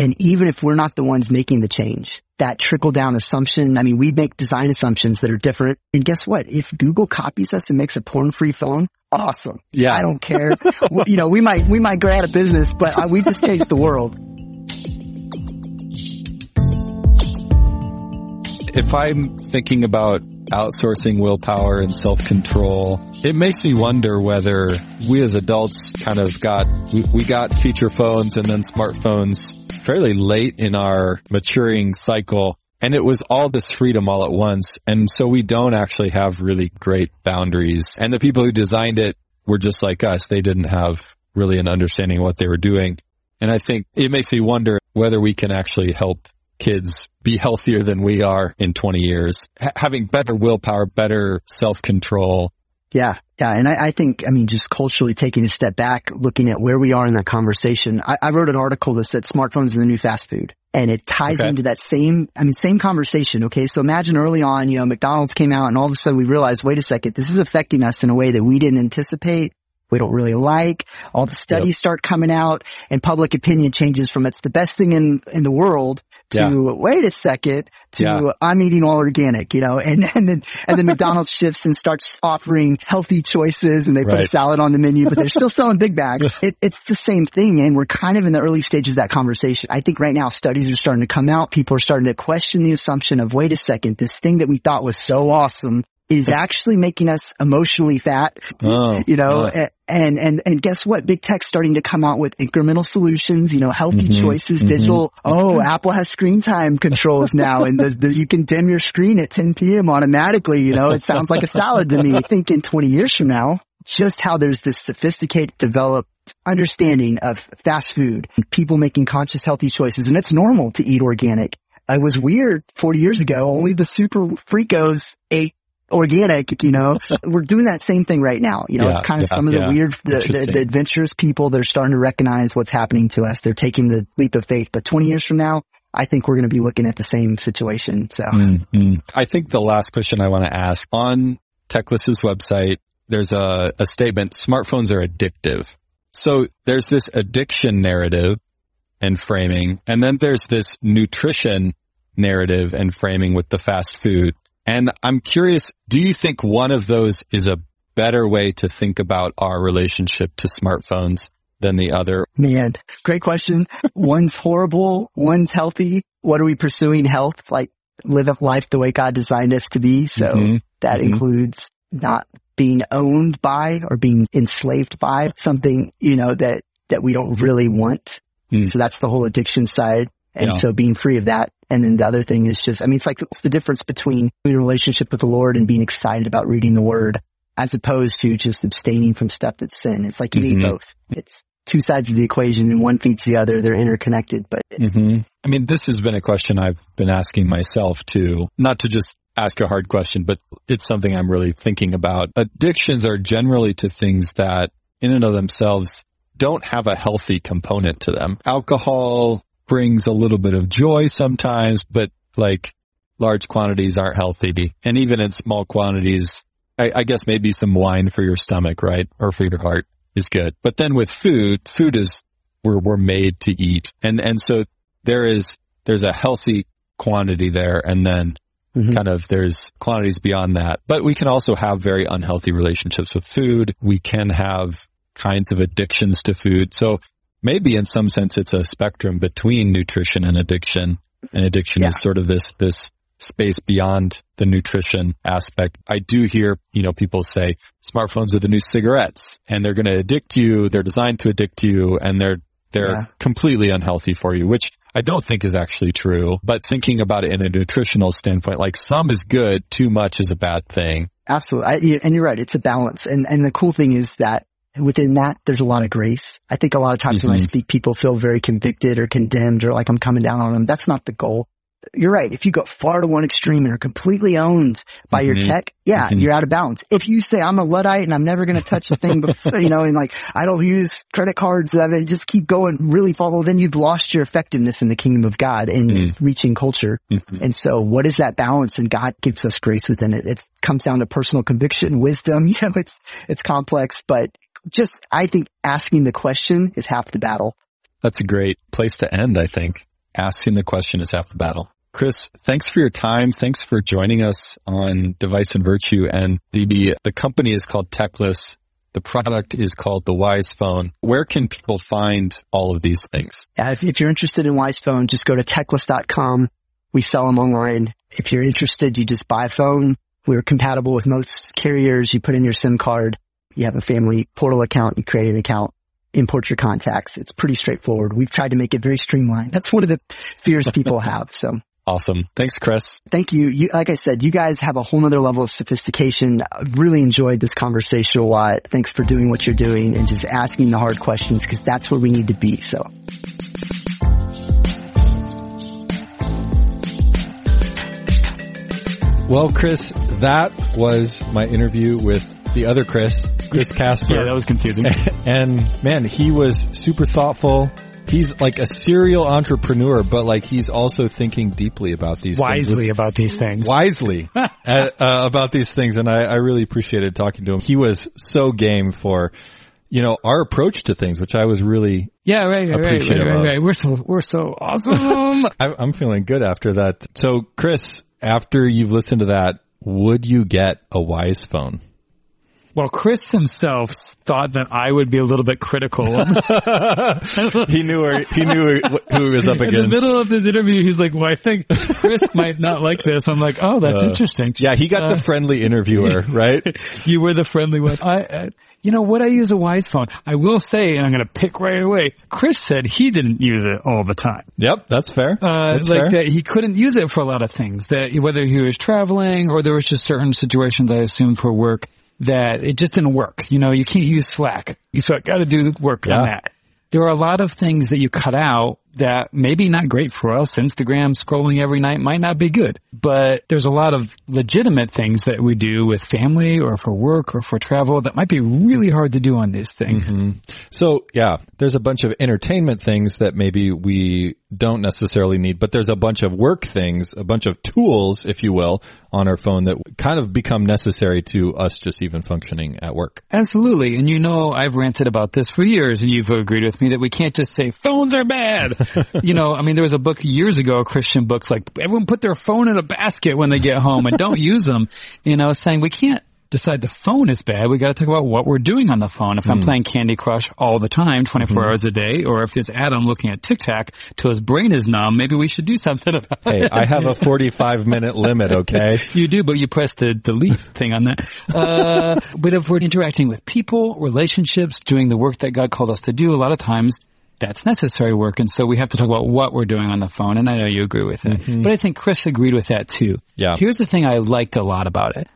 And even if we're not the ones making the change, that trickle down assumption, I mean, we make design assumptions that are different. And guess what? If Google copies us and makes a porn free phone, awesome. Yeah. I don't care. You know, we might, we might go out of business, but uh, we just changed the world. If I'm thinking about outsourcing willpower and self-control, it makes me wonder whether we as adults kind of got, we, got feature phones and then smartphones fairly late in our maturing cycle. And it was all this freedom all at once. And so we don't actually have really great boundaries. And the people who designed it were just like us. They didn't have really an understanding of what they were doing. And I think it makes me wonder whether we can actually help kids be healthier than we are in 20 years, H- having better willpower, better self-control. Yeah, yeah, and I, I think, I mean, just culturally taking a step back, looking at where we are in that conversation. I, I wrote an article that said smartphones are the new fast food, and it ties Okay. into that same, I mean, same conversation. Okay, so imagine early on, you know, McDonald's came out, and all of a sudden we realized, wait a second, this is affecting us in a way that we didn't anticipate. We don't really like. All the studies start coming out, and public opinion changes from it's the best thing in in the world to Yeah. wait a second to Yeah. I'm eating all organic, you know, and, and then, and then McDonald's shifts and starts offering healthy choices and they put a salad on the menu, but they're still selling Big Macs. It, it's the same thing. And we're kind of in the early stages of that conversation. I think right now studies are starting to come out. People are starting to question the assumption of, wait a second, this thing that we thought was so awesome is actually making us emotionally fat. Oh, you know, and, and, and guess what? Big tech's starting to come out with incremental solutions, you know, healthy Mm-hmm. choices, digital. Oh, Apple has screen time controls now and the, the, you can dim your screen at 10 p.m. automatically. You know, it sounds like a salad to me. I think in 20 years from now, just how there's this sophisticated, developed understanding of fast food and people making conscious, healthy choices. And it's normal to eat organic. It was weird 40 years ago. Only the super freakos ate organic, you know, we're doing that same thing right now. You know, Yeah, it's kind of yeah, some of the yeah. weird, the, the, the adventurous people that are starting to recognize what's happening to us. They're taking the leap of faith. But 20 years from now, I think we're going to be looking at the same situation. So Mhm. I think the last question I want to ask on Techless's website, there's a, a statement, smartphones are addictive. So there's this addiction narrative and framing, and then there's this nutrition narrative and framing with the fast food. And I'm curious, do you think one of those is a better way to think about our relationship to smartphones than the other? man, great question. one's horrible. One's healthy. What are we pursuing? Health, like live a life the way God designed us to be. So Mhm. that Mhm. includes not being owned by or being enslaved by something, you know, that, that we don't really want. Hmm. So that's the whole addiction side. And Yeah. so being free of that. And then the other thing is just, I mean, it's like, it's the difference between your relationship with the Lord and being excited about reading the word as opposed to just abstaining from stuff that's sin. It's like you need Mhm. both. It's two sides of the equation and one feeds the other. They're interconnected, but hmm I mean, this has been a question I've been asking myself too. Not to just ask a hard question, but it's something I'm really thinking about. Addictions are generally to things that in and of themselves don't have a healthy component to them. Alcohol brings a little bit of joy sometimes, but like large quantities aren't healthy. And even in small quantities, I, I guess maybe some wine for your stomach, right? Or for your heart is good. But then with food, food is we're, we're made to eat. And, and so there is, there's a healthy quantity there and then Mhm. kind of there's quantities beyond that. But we can also have very unhealthy relationships with food. We can have kinds of addictions to food. So maybe in some sense it's a spectrum between nutrition and addiction. And addiction Yeah. is sort of this, this space beyond the nutrition aspect. I do hear, you know, people say smartphones are the new cigarettes and they're going to addict you. They're designed to addict you and they're, they're Yeah. completely unhealthy for you, which I don't think is actually true. But thinking about it in a nutritional standpoint, like some is good, too much is a bad thing. absolutely. I, and you're right. It's a balance. And, and the cool thing is that within that, there's a lot of grace. I think a lot of times when I Mhm. speak, people feel very convicted or condemned or like I'm coming down on them. That's not the goal. You're right. If you go far to one extreme and are completely owned by your Mhm. tech, yeah, Mhm. you're out of balance. If you say I'm a Luddite and I'm never going to touch a thing before, you know, and like I don't use credit cards, I mean, just keep going really follow, then you've lost your effectiveness in the kingdom of God and Mhm. reaching culture. Mhm. And so what is that balance? And God gives us grace within it. It comes down to personal conviction, wisdom. You know, it's, it's complex, but just, I think asking the question is half the battle. That's a great place to end, I think. Asking the question is half the battle. Chris, thanks for your time. Thanks for joining us on Device and Virtue. And the, the company is called Techless. The product is called the Wisephone. Where can people find all of these things? Uh, if, if you're interested in Wisephone, just go to techless.com. We sell them online. If you're interested, you just buy a phone. We're compatible with most carriers. You put in your SIM card. You have a family portal account. You create an account. Import your contacts. It's pretty straightforward. We've tried to make it very streamlined. That's one of the fears people have. So Awesome. Thanks, Chris. thank you. You, like I said, you guys have a whole nother level of sophistication. I really enjoyed this conversation a lot. Thanks for doing what you're doing and just asking the hard questions because that's where we need to be. So Well, Chris, that was my interview with the other Chris, Chris Kaspar. Yeah, that was confusing. and man, he was super thoughtful. He's like a serial entrepreneur, but like he's also thinking deeply about these things. Wisely about these things. wisely uh, uh, about these things, and I, I really appreciated talking to him. He was so game for, you know, our approach to things, which I was really, Yeah, right, right, right, Appreciative right, of. right, right. We're so, we're so awesome. I, I'm feeling good after that. So, Chris, after you've listened to that, would you get a Wisephone? Well, Chris himself thought that I would be a little bit critical. he knew where, he knew who he was up against. In the middle of this interview, he's like, "Well, I think Chris might not like this." I'm like, "Oh, that's Uh, interesting." Yeah, he got Uh, the friendly interviewer, right? you were the friendly one. I, I, you know, would I use a Wisephone? I will say, and I'm going to pick right away. Chris said he didn't use it all the time. Yep, that's fair. Uh, that's like fair. that he couldn't use it for a lot of things. That whether he was traveling or there was just certain situations I assume for work that it just didn't work. You know, you can't use Slack. So I got to do work on that. There are a lot of things that you cut out that maybe not great for us. Instagram scrolling every night might not be good, but there's a lot of legitimate things that we do with family or for work or for travel that might be really hard to do on these things. Mm-hmm. So yeah, there's a bunch of entertainment things that maybe we don't necessarily need, but there's a bunch of work things, a bunch of tools, if you will, on our phone that kind of become necessary to us just even functioning at work. Absolutely. And you know, I've ranted about this for years and you've agreed with me that we can't just say phones are bad. you know, I mean, there was a book years ago, Christian books, like everyone put their phone in a basket when they get home and don't use them. You know, saying we can't decide the phone is bad. We got to talk about what we're doing on the phone. If I'm playing Candy Crush all the time, 24 hours a day, or if it's Adam looking at TikTok till his brain is numb, maybe we should do something about Hey, it. I have a 45 minute limit, okay? You do, but you press the delete thing on that. Uh, but if we're interacting with people, relationships, doing the work that God called us to do, a lot of times that's necessary work. And so we have to talk about what we're doing on the phone. And I know you agree with it, mm-hmm. but I think Chris agreed with that too. Yeah. Here's the thing I liked a lot about it.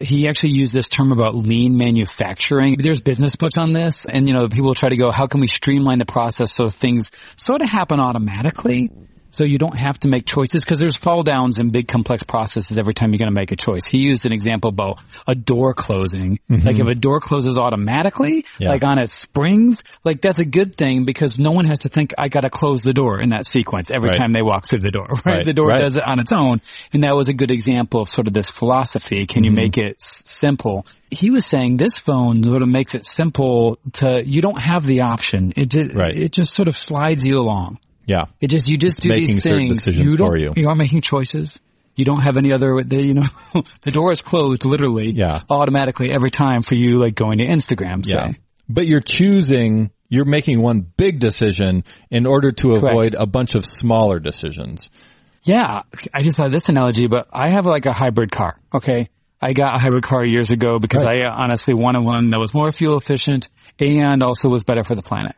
He actually used this term about lean manufacturing. There's business books on this and you know, people try to go, how can we streamline the process so things sort of happen automatically? So you don't have to make choices because there's fall downs in big complex processes every time you're going to make a choice. He used an example about a door closing. Like if a door closes automatically, Yeah. like on its springs, like that's a good thing because no one has to think I got to close the door in that sequence every Right. time they walk through the door, right? Right, The door right. does it on its own. And that was a good example of sort of this philosophy. Can you Mm-hmm. make it s- simple? He was saying this phone sort of makes it simple to, you don't have the option. It Right. it just sort of slides you along. Yeah. It just you just do making these certain things. decisions you for you. You are making choices. You don't have any other. The, you know, the door is closed literally. Yeah. Automatically every time for you, like going to Instagram. Say. Yeah. But you're choosing, you're making one big decision in order to Correct. avoid a bunch of smaller decisions. Yeah, I just had this analogy, but I have like a hybrid car. Okay. I got a hybrid car years ago because Right. I uh, honestly wanted one that was more fuel efficient and also was better for the planet.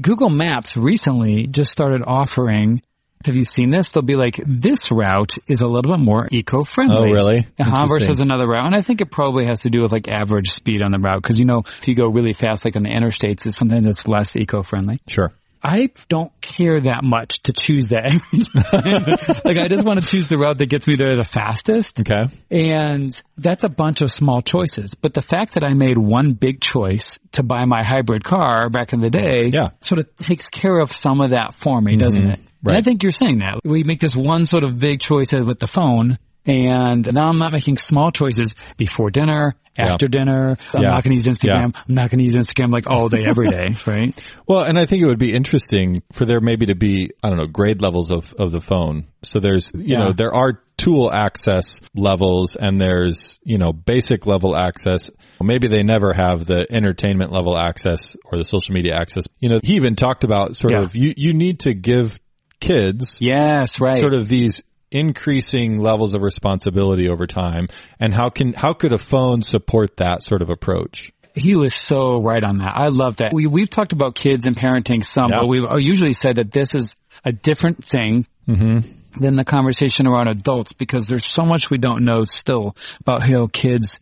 Google Maps recently just started offering, have you seen this? They'll be like, this route is a little bit more eco-friendly. Oh, really? Uh-huh, versus another route. And I think it probably has to do with like average speed on the route. Cause you know, if you go really fast, like on the interstates, it's sometimes it's less eco-friendly. Sure. I don't care that much to choose that like I just want to choose the route that gets me there the fastest. Okay. And that's a bunch of small choices. But the fact that I made one big choice to buy my hybrid car back in the day Yeah. sort of takes care of some of that for me, doesn't mm-hmm. it? And I think you're saying that. We make this one sort of big choice with the phone and now I'm not making small choices before dinner, Yeah. after dinner. I'm Yeah. not going to use Instagram. I'm not going to use Instagram like all day, every day, right? Well, and I think it would be interesting for there maybe to be, I don't know, grade levels of, of the phone. So there's, you Yeah. know, there are tool access levels and there's, you know, basic level access. Maybe they never have the entertainment level access or the social media access. You know, he even talked about sort Yeah. of, you, you need to give kids Yes, right. sort of these increasing levels of responsibility over time and how can, how could a phone support that sort of approach? He was so right on that. I love that. We, we've talked about kids and parenting some, Yeah. but we've usually said that this is a different thing Mm-hmm. than the conversation around adults because there's so much we don't know still about how kids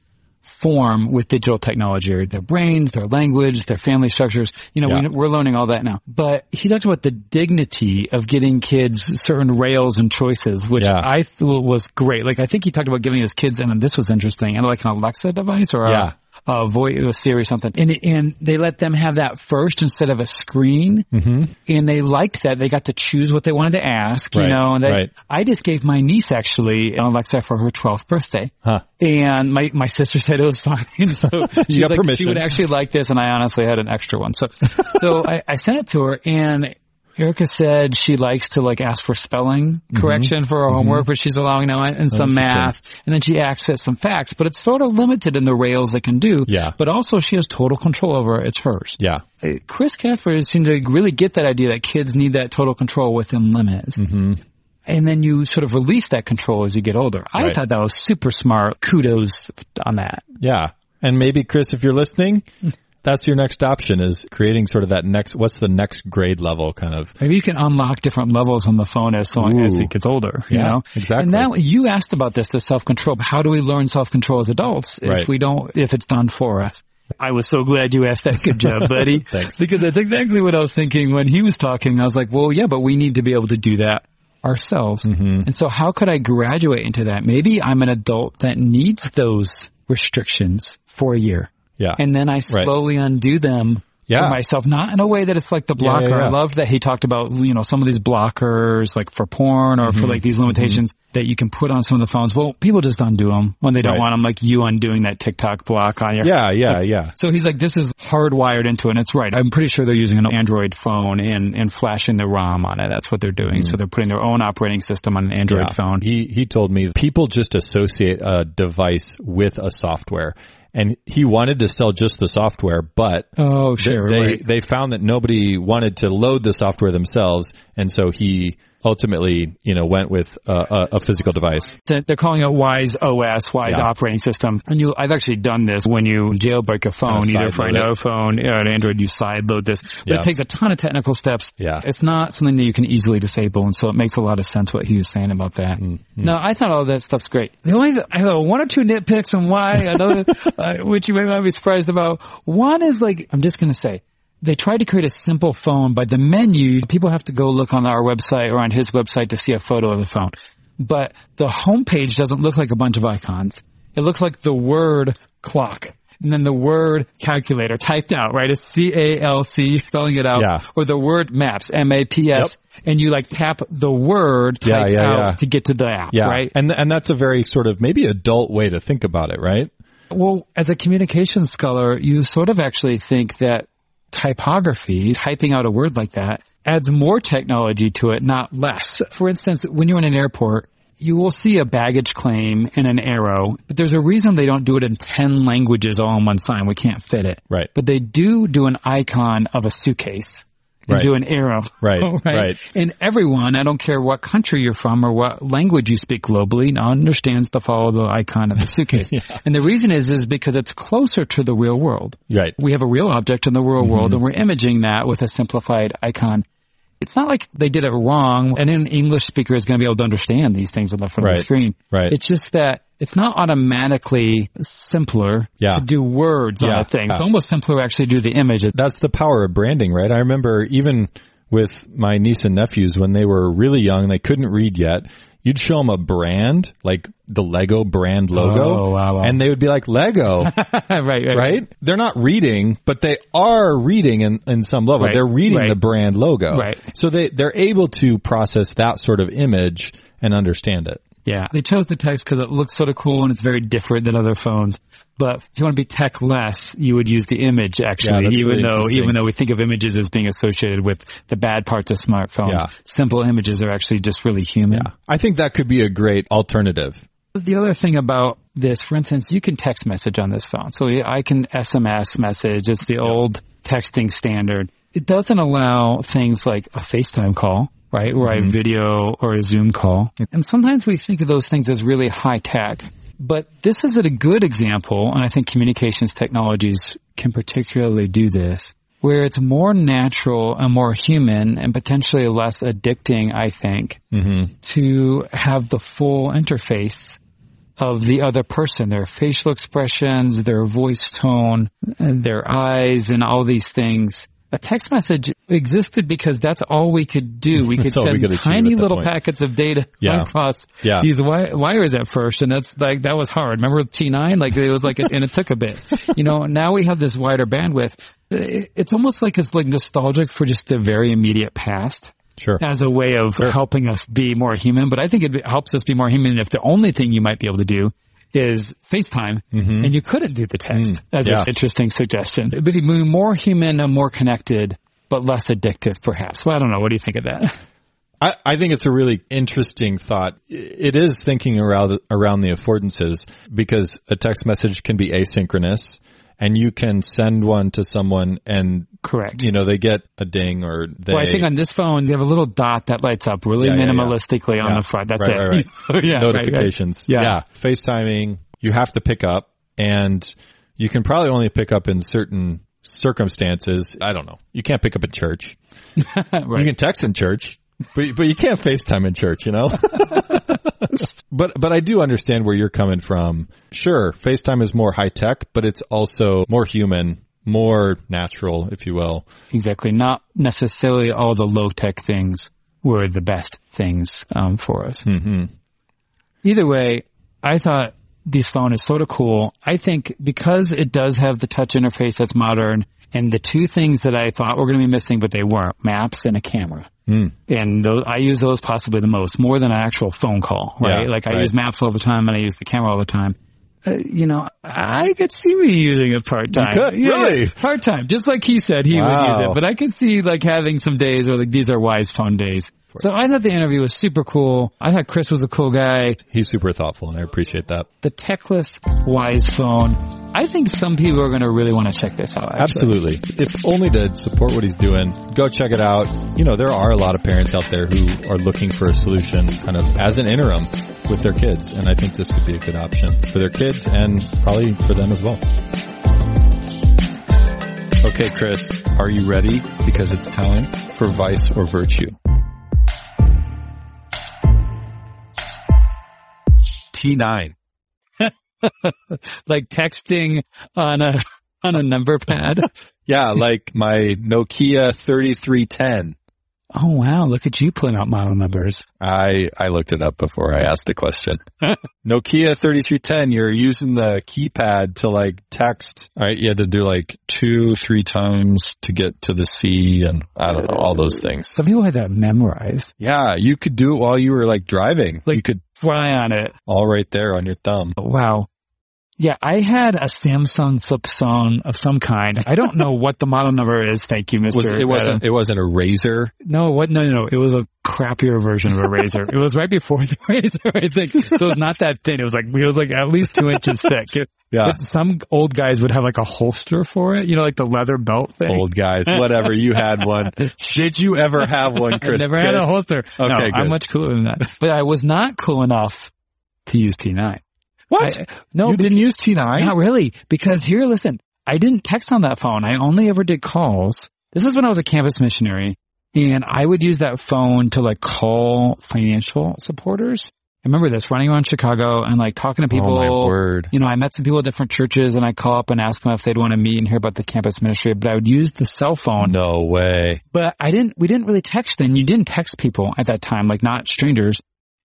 form with digital technology, their brains, their language, their family structures. You know, Yeah. we, we're learning all that now. But he talked about the dignity of getting kids certain rails and choices, which Yeah. I thought was great. Like I think he talked about giving his kids, and this was interesting, and like an Alexa device or Yeah. A, voice, or something. And, and they let them have that first instead of a screen. Mm-hmm. And they liked that. They got to choose what they wanted to ask, you know, and they, right. I just gave my niece actually an Alexa for her 12th birthday. Huh. And my, my sister said it was fine. So she, like, she would actually like this and I honestly had an extra one. So, so I, I sent it to her and Erica said she likes to like ask for spelling correction for her homework, but she's allowing now and some math, and then she asks at some facts, but it's sort of limited in the rails it can do. Yeah. But also she has total control over it. It's hers. Yeah. Uh, Chris Kaspar seemed to really get that idea that kids need that total control within limits. Mm-hmm. And then you sort of release that control as you get older. I Right. thought that was super smart. Kudos on that. Yeah. And maybe Chris, if you're listening, that's your next option is creating sort of that next, what's the next grade level kind of. Maybe you can unlock different levels on the phone as so as Ooh. it gets older. You Yeah, know exactly. And now you asked about this, the self control. How do we learn self control as adults Right. if we don't, if it's done for us? I was so glad you asked that. Good job, buddy. Thanks. Because that's exactly what I was thinking when he was talking. I was like, well, yeah, but we need to be able to do that ourselves. Mm-hmm. And so how could I graduate into that? Maybe I'm an adult that needs those restrictions for a year. Yeah. And then I slowly undo them Yeah. for myself, not in a way that it's like the Yeah, yeah, blocker. yeah. I love that he talked about, you know, some of these blockers, like for porn or Mm-hmm. for like these limitations that you can put on some of the phones. Well, people just undo them when they don't Right. want them, like you undoing that TikTok block on your. yeah. Yeah. Yeah. So he's like, this is hardwired into it, and it's right. I'm pretty sure they're using an Android phone and, and flashing the ROM on it. That's what they're doing. So they're putting their own operating system on an Android Mm-hmm. Yeah. phone. He he told me people just associate a device with a software, and he wanted to sell just the software, but Oh, sure. they, right. they found that nobody wanted to load the software themselves, and so he ultimately you know went with a, a, a physical device. They're calling it Wise OS, Wise Yeah. operating system. And you, I've actually done this when you jailbreak a phone, either for an iPhone or an Android, you sideload this. But Yeah. it takes a ton of technical steps. Yeah. It's not something that you can easily disable, and so it makes a lot of sense what he was saying about that. Mm-hmm. No, I thought all that stuff's great. The only, I have one or two nitpicks on why, another, uh, which you may not be surprised about. One is like, I'm just gonna say, they tried to create a simple phone, but the menu, people have to go look on our website or on his website to see a photo of the phone. But the homepage doesn't look like a bunch of icons. It looks like the word clock. And then the word calculator typed out, right? It's C-A-L-C, spelling it out. Yeah. Or the word maps, M-A-P-S. And you like tap the word Yeah, typed yeah, out to get to the app, Yeah, right? and and that's a very sort of maybe adult way to think about it, right? Well, as a communication scholar, you sort of actually think that typography, typing out a word like that, adds more technology to it, not less. For instance, when you're in an airport, you will see a baggage claim and an arrow, but there's a reason they don't do it in 10 languages all on one sign. We can't fit it. Right. But they do do an icon of a suitcase. They Right. do an arrow. Right, right. Right. And everyone, I don't care what country you're from or what language you speak globally, now understands to follow the icon of the suitcase. And the reason is, is because it's closer to the real world. Right. We have a real object in the real Mm-hmm. world and we're imaging that with a simplified icon. It's not like they did it wrong and an English speaker is going to be able to understand these things on the front of the screen. Right. It's just that it's not automatically simpler Yeah. to do words on a thing. Yeah. It's almost simpler to actually do the image. That's the power of branding, right? I remember even with my niece and nephews when they were really young, they couldn't read yet. You'd show them a brand, like the Lego brand logo, Oh, wow, wow. and they would be like, Lego, right, right, right? They're not reading, but they are reading in, in some level. Right, They're reading right. the brand logo. Right. So they, they're able to process that sort of image and understand it. Yeah, they chose the text because it looks sort of cool and it's very different than other phones. But if you want to be tech less, you would use the image actually, that's even really though even though we think of images as being associated with the bad parts of smartphones, Yeah. simple images are actually just really human. I think that could be a great alternative. The other thing about this, for instance, you can text message on this phone. So I can SMS message. It's the old texting standard. It doesn't allow things like a FaceTime call, right? Or a mm-hmm. video or a Zoom call. And sometimes we think of those things as really high tech. But this is a good example, and I think communications technologies can particularly do this, where it's more natural and more human and potentially less addicting, I think, mm-hmm. to have the full interface of the other person, their facial expressions, their voice tone, their eyes, and all these things. A text message existed because that's all we could do. We could all we send could tiny little point. packets of data Yeah. across Yeah. these wi- wires at first, and that's like that was hard. Remember T9? Like it was like, and it took a bit. You know, now we have this wider bandwidth. It's almost like it's like nostalgic for just the very immediate past Sure. as a way of helping us be more human. But I think it helps us be more human if the only thing you might be able to do is FaceTime and you couldn't do the text as Mm. Yeah. an interesting suggestion. But more human and more connected but less addictive perhaps. Well, I don't know. What do you think of that? I, I think it's a really interesting thought. It is thinking around around the affordances because a text message can be asynchronous and you can send one to someone and Correct. you know they get a ding or they Well, I think on this phone, they have a little dot that lights up really Yeah, yeah, yeah. minimalistically on Yeah. the front. That's Right, it. right, right. Oh, yeah, right, right. notifications. Yeah. FaceTiming, you have to pick up and you can probably only pick up in certain circumstances. I don't know. You can't pick up in church. You can text in church, but but you can't FaceTime in church, you know? but but I do understand where you're coming from. Sure, FaceTime is more high tech, but it's also more human, more natural, if you will. Exactly. Not necessarily all the low tech things were the best things um, for us. hmm Either way, I thought this phone is sort of cool. I think because it does have the touch interface that's modern, and the two things that I thought were going to be missing, but they weren't, maps and a camera. Mm. And those, I use those possibly the most, more than an actual phone call, right? Yeah, like I right. use maps all the time and I use the camera all the time. Uh, you know, I could see me using it part time. You could? Really? Part time. Just like he said he would use it. But I could see like having some days where like these are wise phone days. So I thought the interview was super cool. I thought Chris was a cool guy. He's super thoughtful and I appreciate that. The Techless Wisephone. I think some people are going to really want to check this out. Actually. Absolutely. If only to support what he's doing, go check it out. You know, there are a lot of parents out there who are looking for a solution kind of as an interim with their kids. And I think this would be a good option for their kids and probably for them as well. Okay, Chris, are you ready? Because it's time for vice or virtue. T9. Like texting on a on a number pad. Yeah, like my Nokia 3310. Oh wow, look at you pulling out model numbers. I, I looked it up before I asked the question. Nokia 3310, you're using the keypad to like text. All right. You had to do like two, three times to get to the C and I don't know, all those things. Some people had that memorized. Yeah. You could do it while you were like driving. Like- you could Fly on it. all right there on your thumb. Wow. Yeah, I had a Samsung flip phone of some kind. I don't know what the model number is. Thank you, Mister. Was, it wasn't, it wasn't a Razr. No, what? No, no, no. It was a crappier version of a Razr. it was right before the Razr, I think. So it was not that thin. It was like it was like at least two inches thick. It- Yeah. but some old guys would have like a holster for it. You know, like the leather belt thing. Old guys, whatever. You had one. Did you ever have one, Chris? I Chris? never had a holster. no, Okay, I'm much cooler than that. But I was not cool enough to use T9. What? I- no, you didn't use T9? Not really, because here, listen, I didn't text on that phone. I only ever did calls. This is when I was a campus missionary, and I would use that phone to like call financial supporters. I remember this running around Chicago and like talking to people. Oh my word. You know, I met some people at different churches, and I call up and ask them if they'd want to meet and hear about the campus ministry. But I would use the cell phone. No way. But I didn't. We didn't really text then. You didn't text people at that time, like not strangers,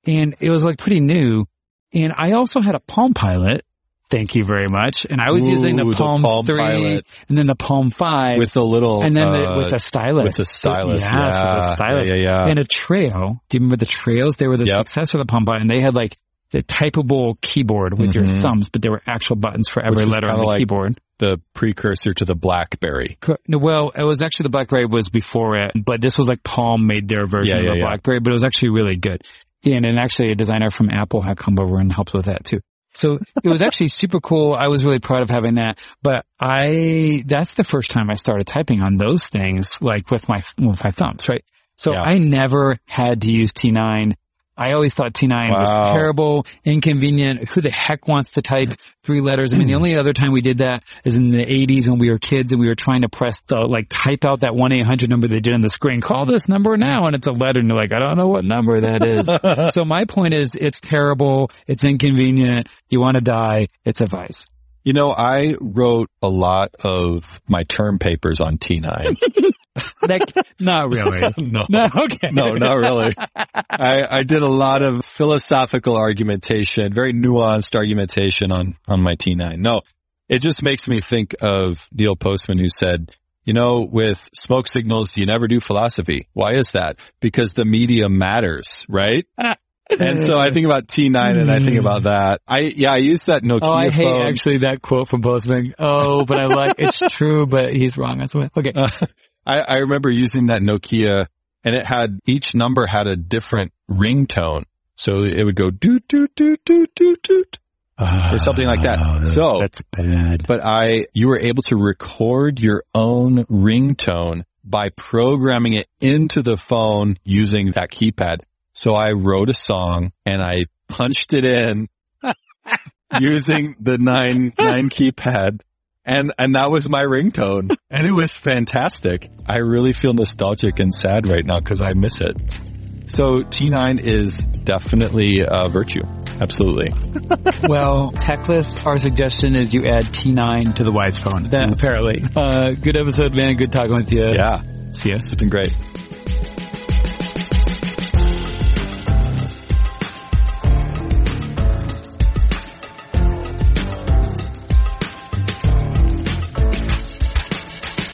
and it was like pretty new. And I also had a Palm Pilot. Thank you very much. And I was Ooh, using the the Palm, Palm 3 Pilot. and then the Palm 5 With the little, and then uh, the, with a stylus. with the stylus, Yes, with yeah. the stylus. Yeah, yeah, yeah. And a Treo. Do you remember the Treos? They were the Yep. successor of the Palm Pilot and they had like the typable keyboard with your Mhm. thumbs, but there were actual buttons for every letter on the like- keyboard. the precursor to the BlackBerry. Well, it was actually the BlackBerry was before it, but this was like Palm made their version Yeah, of yeah, the yeah. BlackBerry, but it was actually really good. And, and actually a designer from Apple had come over and helped with that too. So it was actually super cool. I was really proud of having that, but I, that's the first time I started typing on those things, like with my, with my thumbs, right? So Yeah. I never had to use T9. I always thought T9 was terrible, inconvenient. Who the heck wants to type three letters? I mean, the only other time we did that is in the 80s when we were kids and we were trying to press the, like, type out that 1-800 number they did on the screen. Call this number now. And it's a letter and you're like, I don't know what number that is. so my point is, it's terrible. It's inconvenient. You want to die. It's a vice. You know, I wrote a lot of my term papers on T9. Like, not really. no. No, okay. No, not really. I, I did a lot of philosophical argumentation, very nuanced argumentation on, on my T9. No, it just makes me think of Neil Postman who said, you know, with smoke signals, you never do philosophy. Why is that? Because the media matters, right? And so I think about T9 and I think about that. I, yeah, I use that Nokia Oh, I hate phone. actually that quote from Postman. Oh, but I like it's true, but he's wrong. That's what. Okay. Uh, I, I remember using that Nokia and it had, each number had a different ringtone. So it would go doot, doot, doot, doot, doot, doot. Or something like that. Oh, So- that's bad. But I, you were able to record your own ringtone by programming it into the phone using that keypad. So I wrote a song and I punched it in using the nine, nine keypad. And, and that was my ringtone and it was fantastic. I really feel nostalgic and sad right now because I miss it. So T9 is definitely a virtue. Absolutely. well, Techless, our suggestion is you add T9 to the Wisephone. That, apparently. Uh, good episode, man. Good talking with you. Yeah. See ya. It's been great.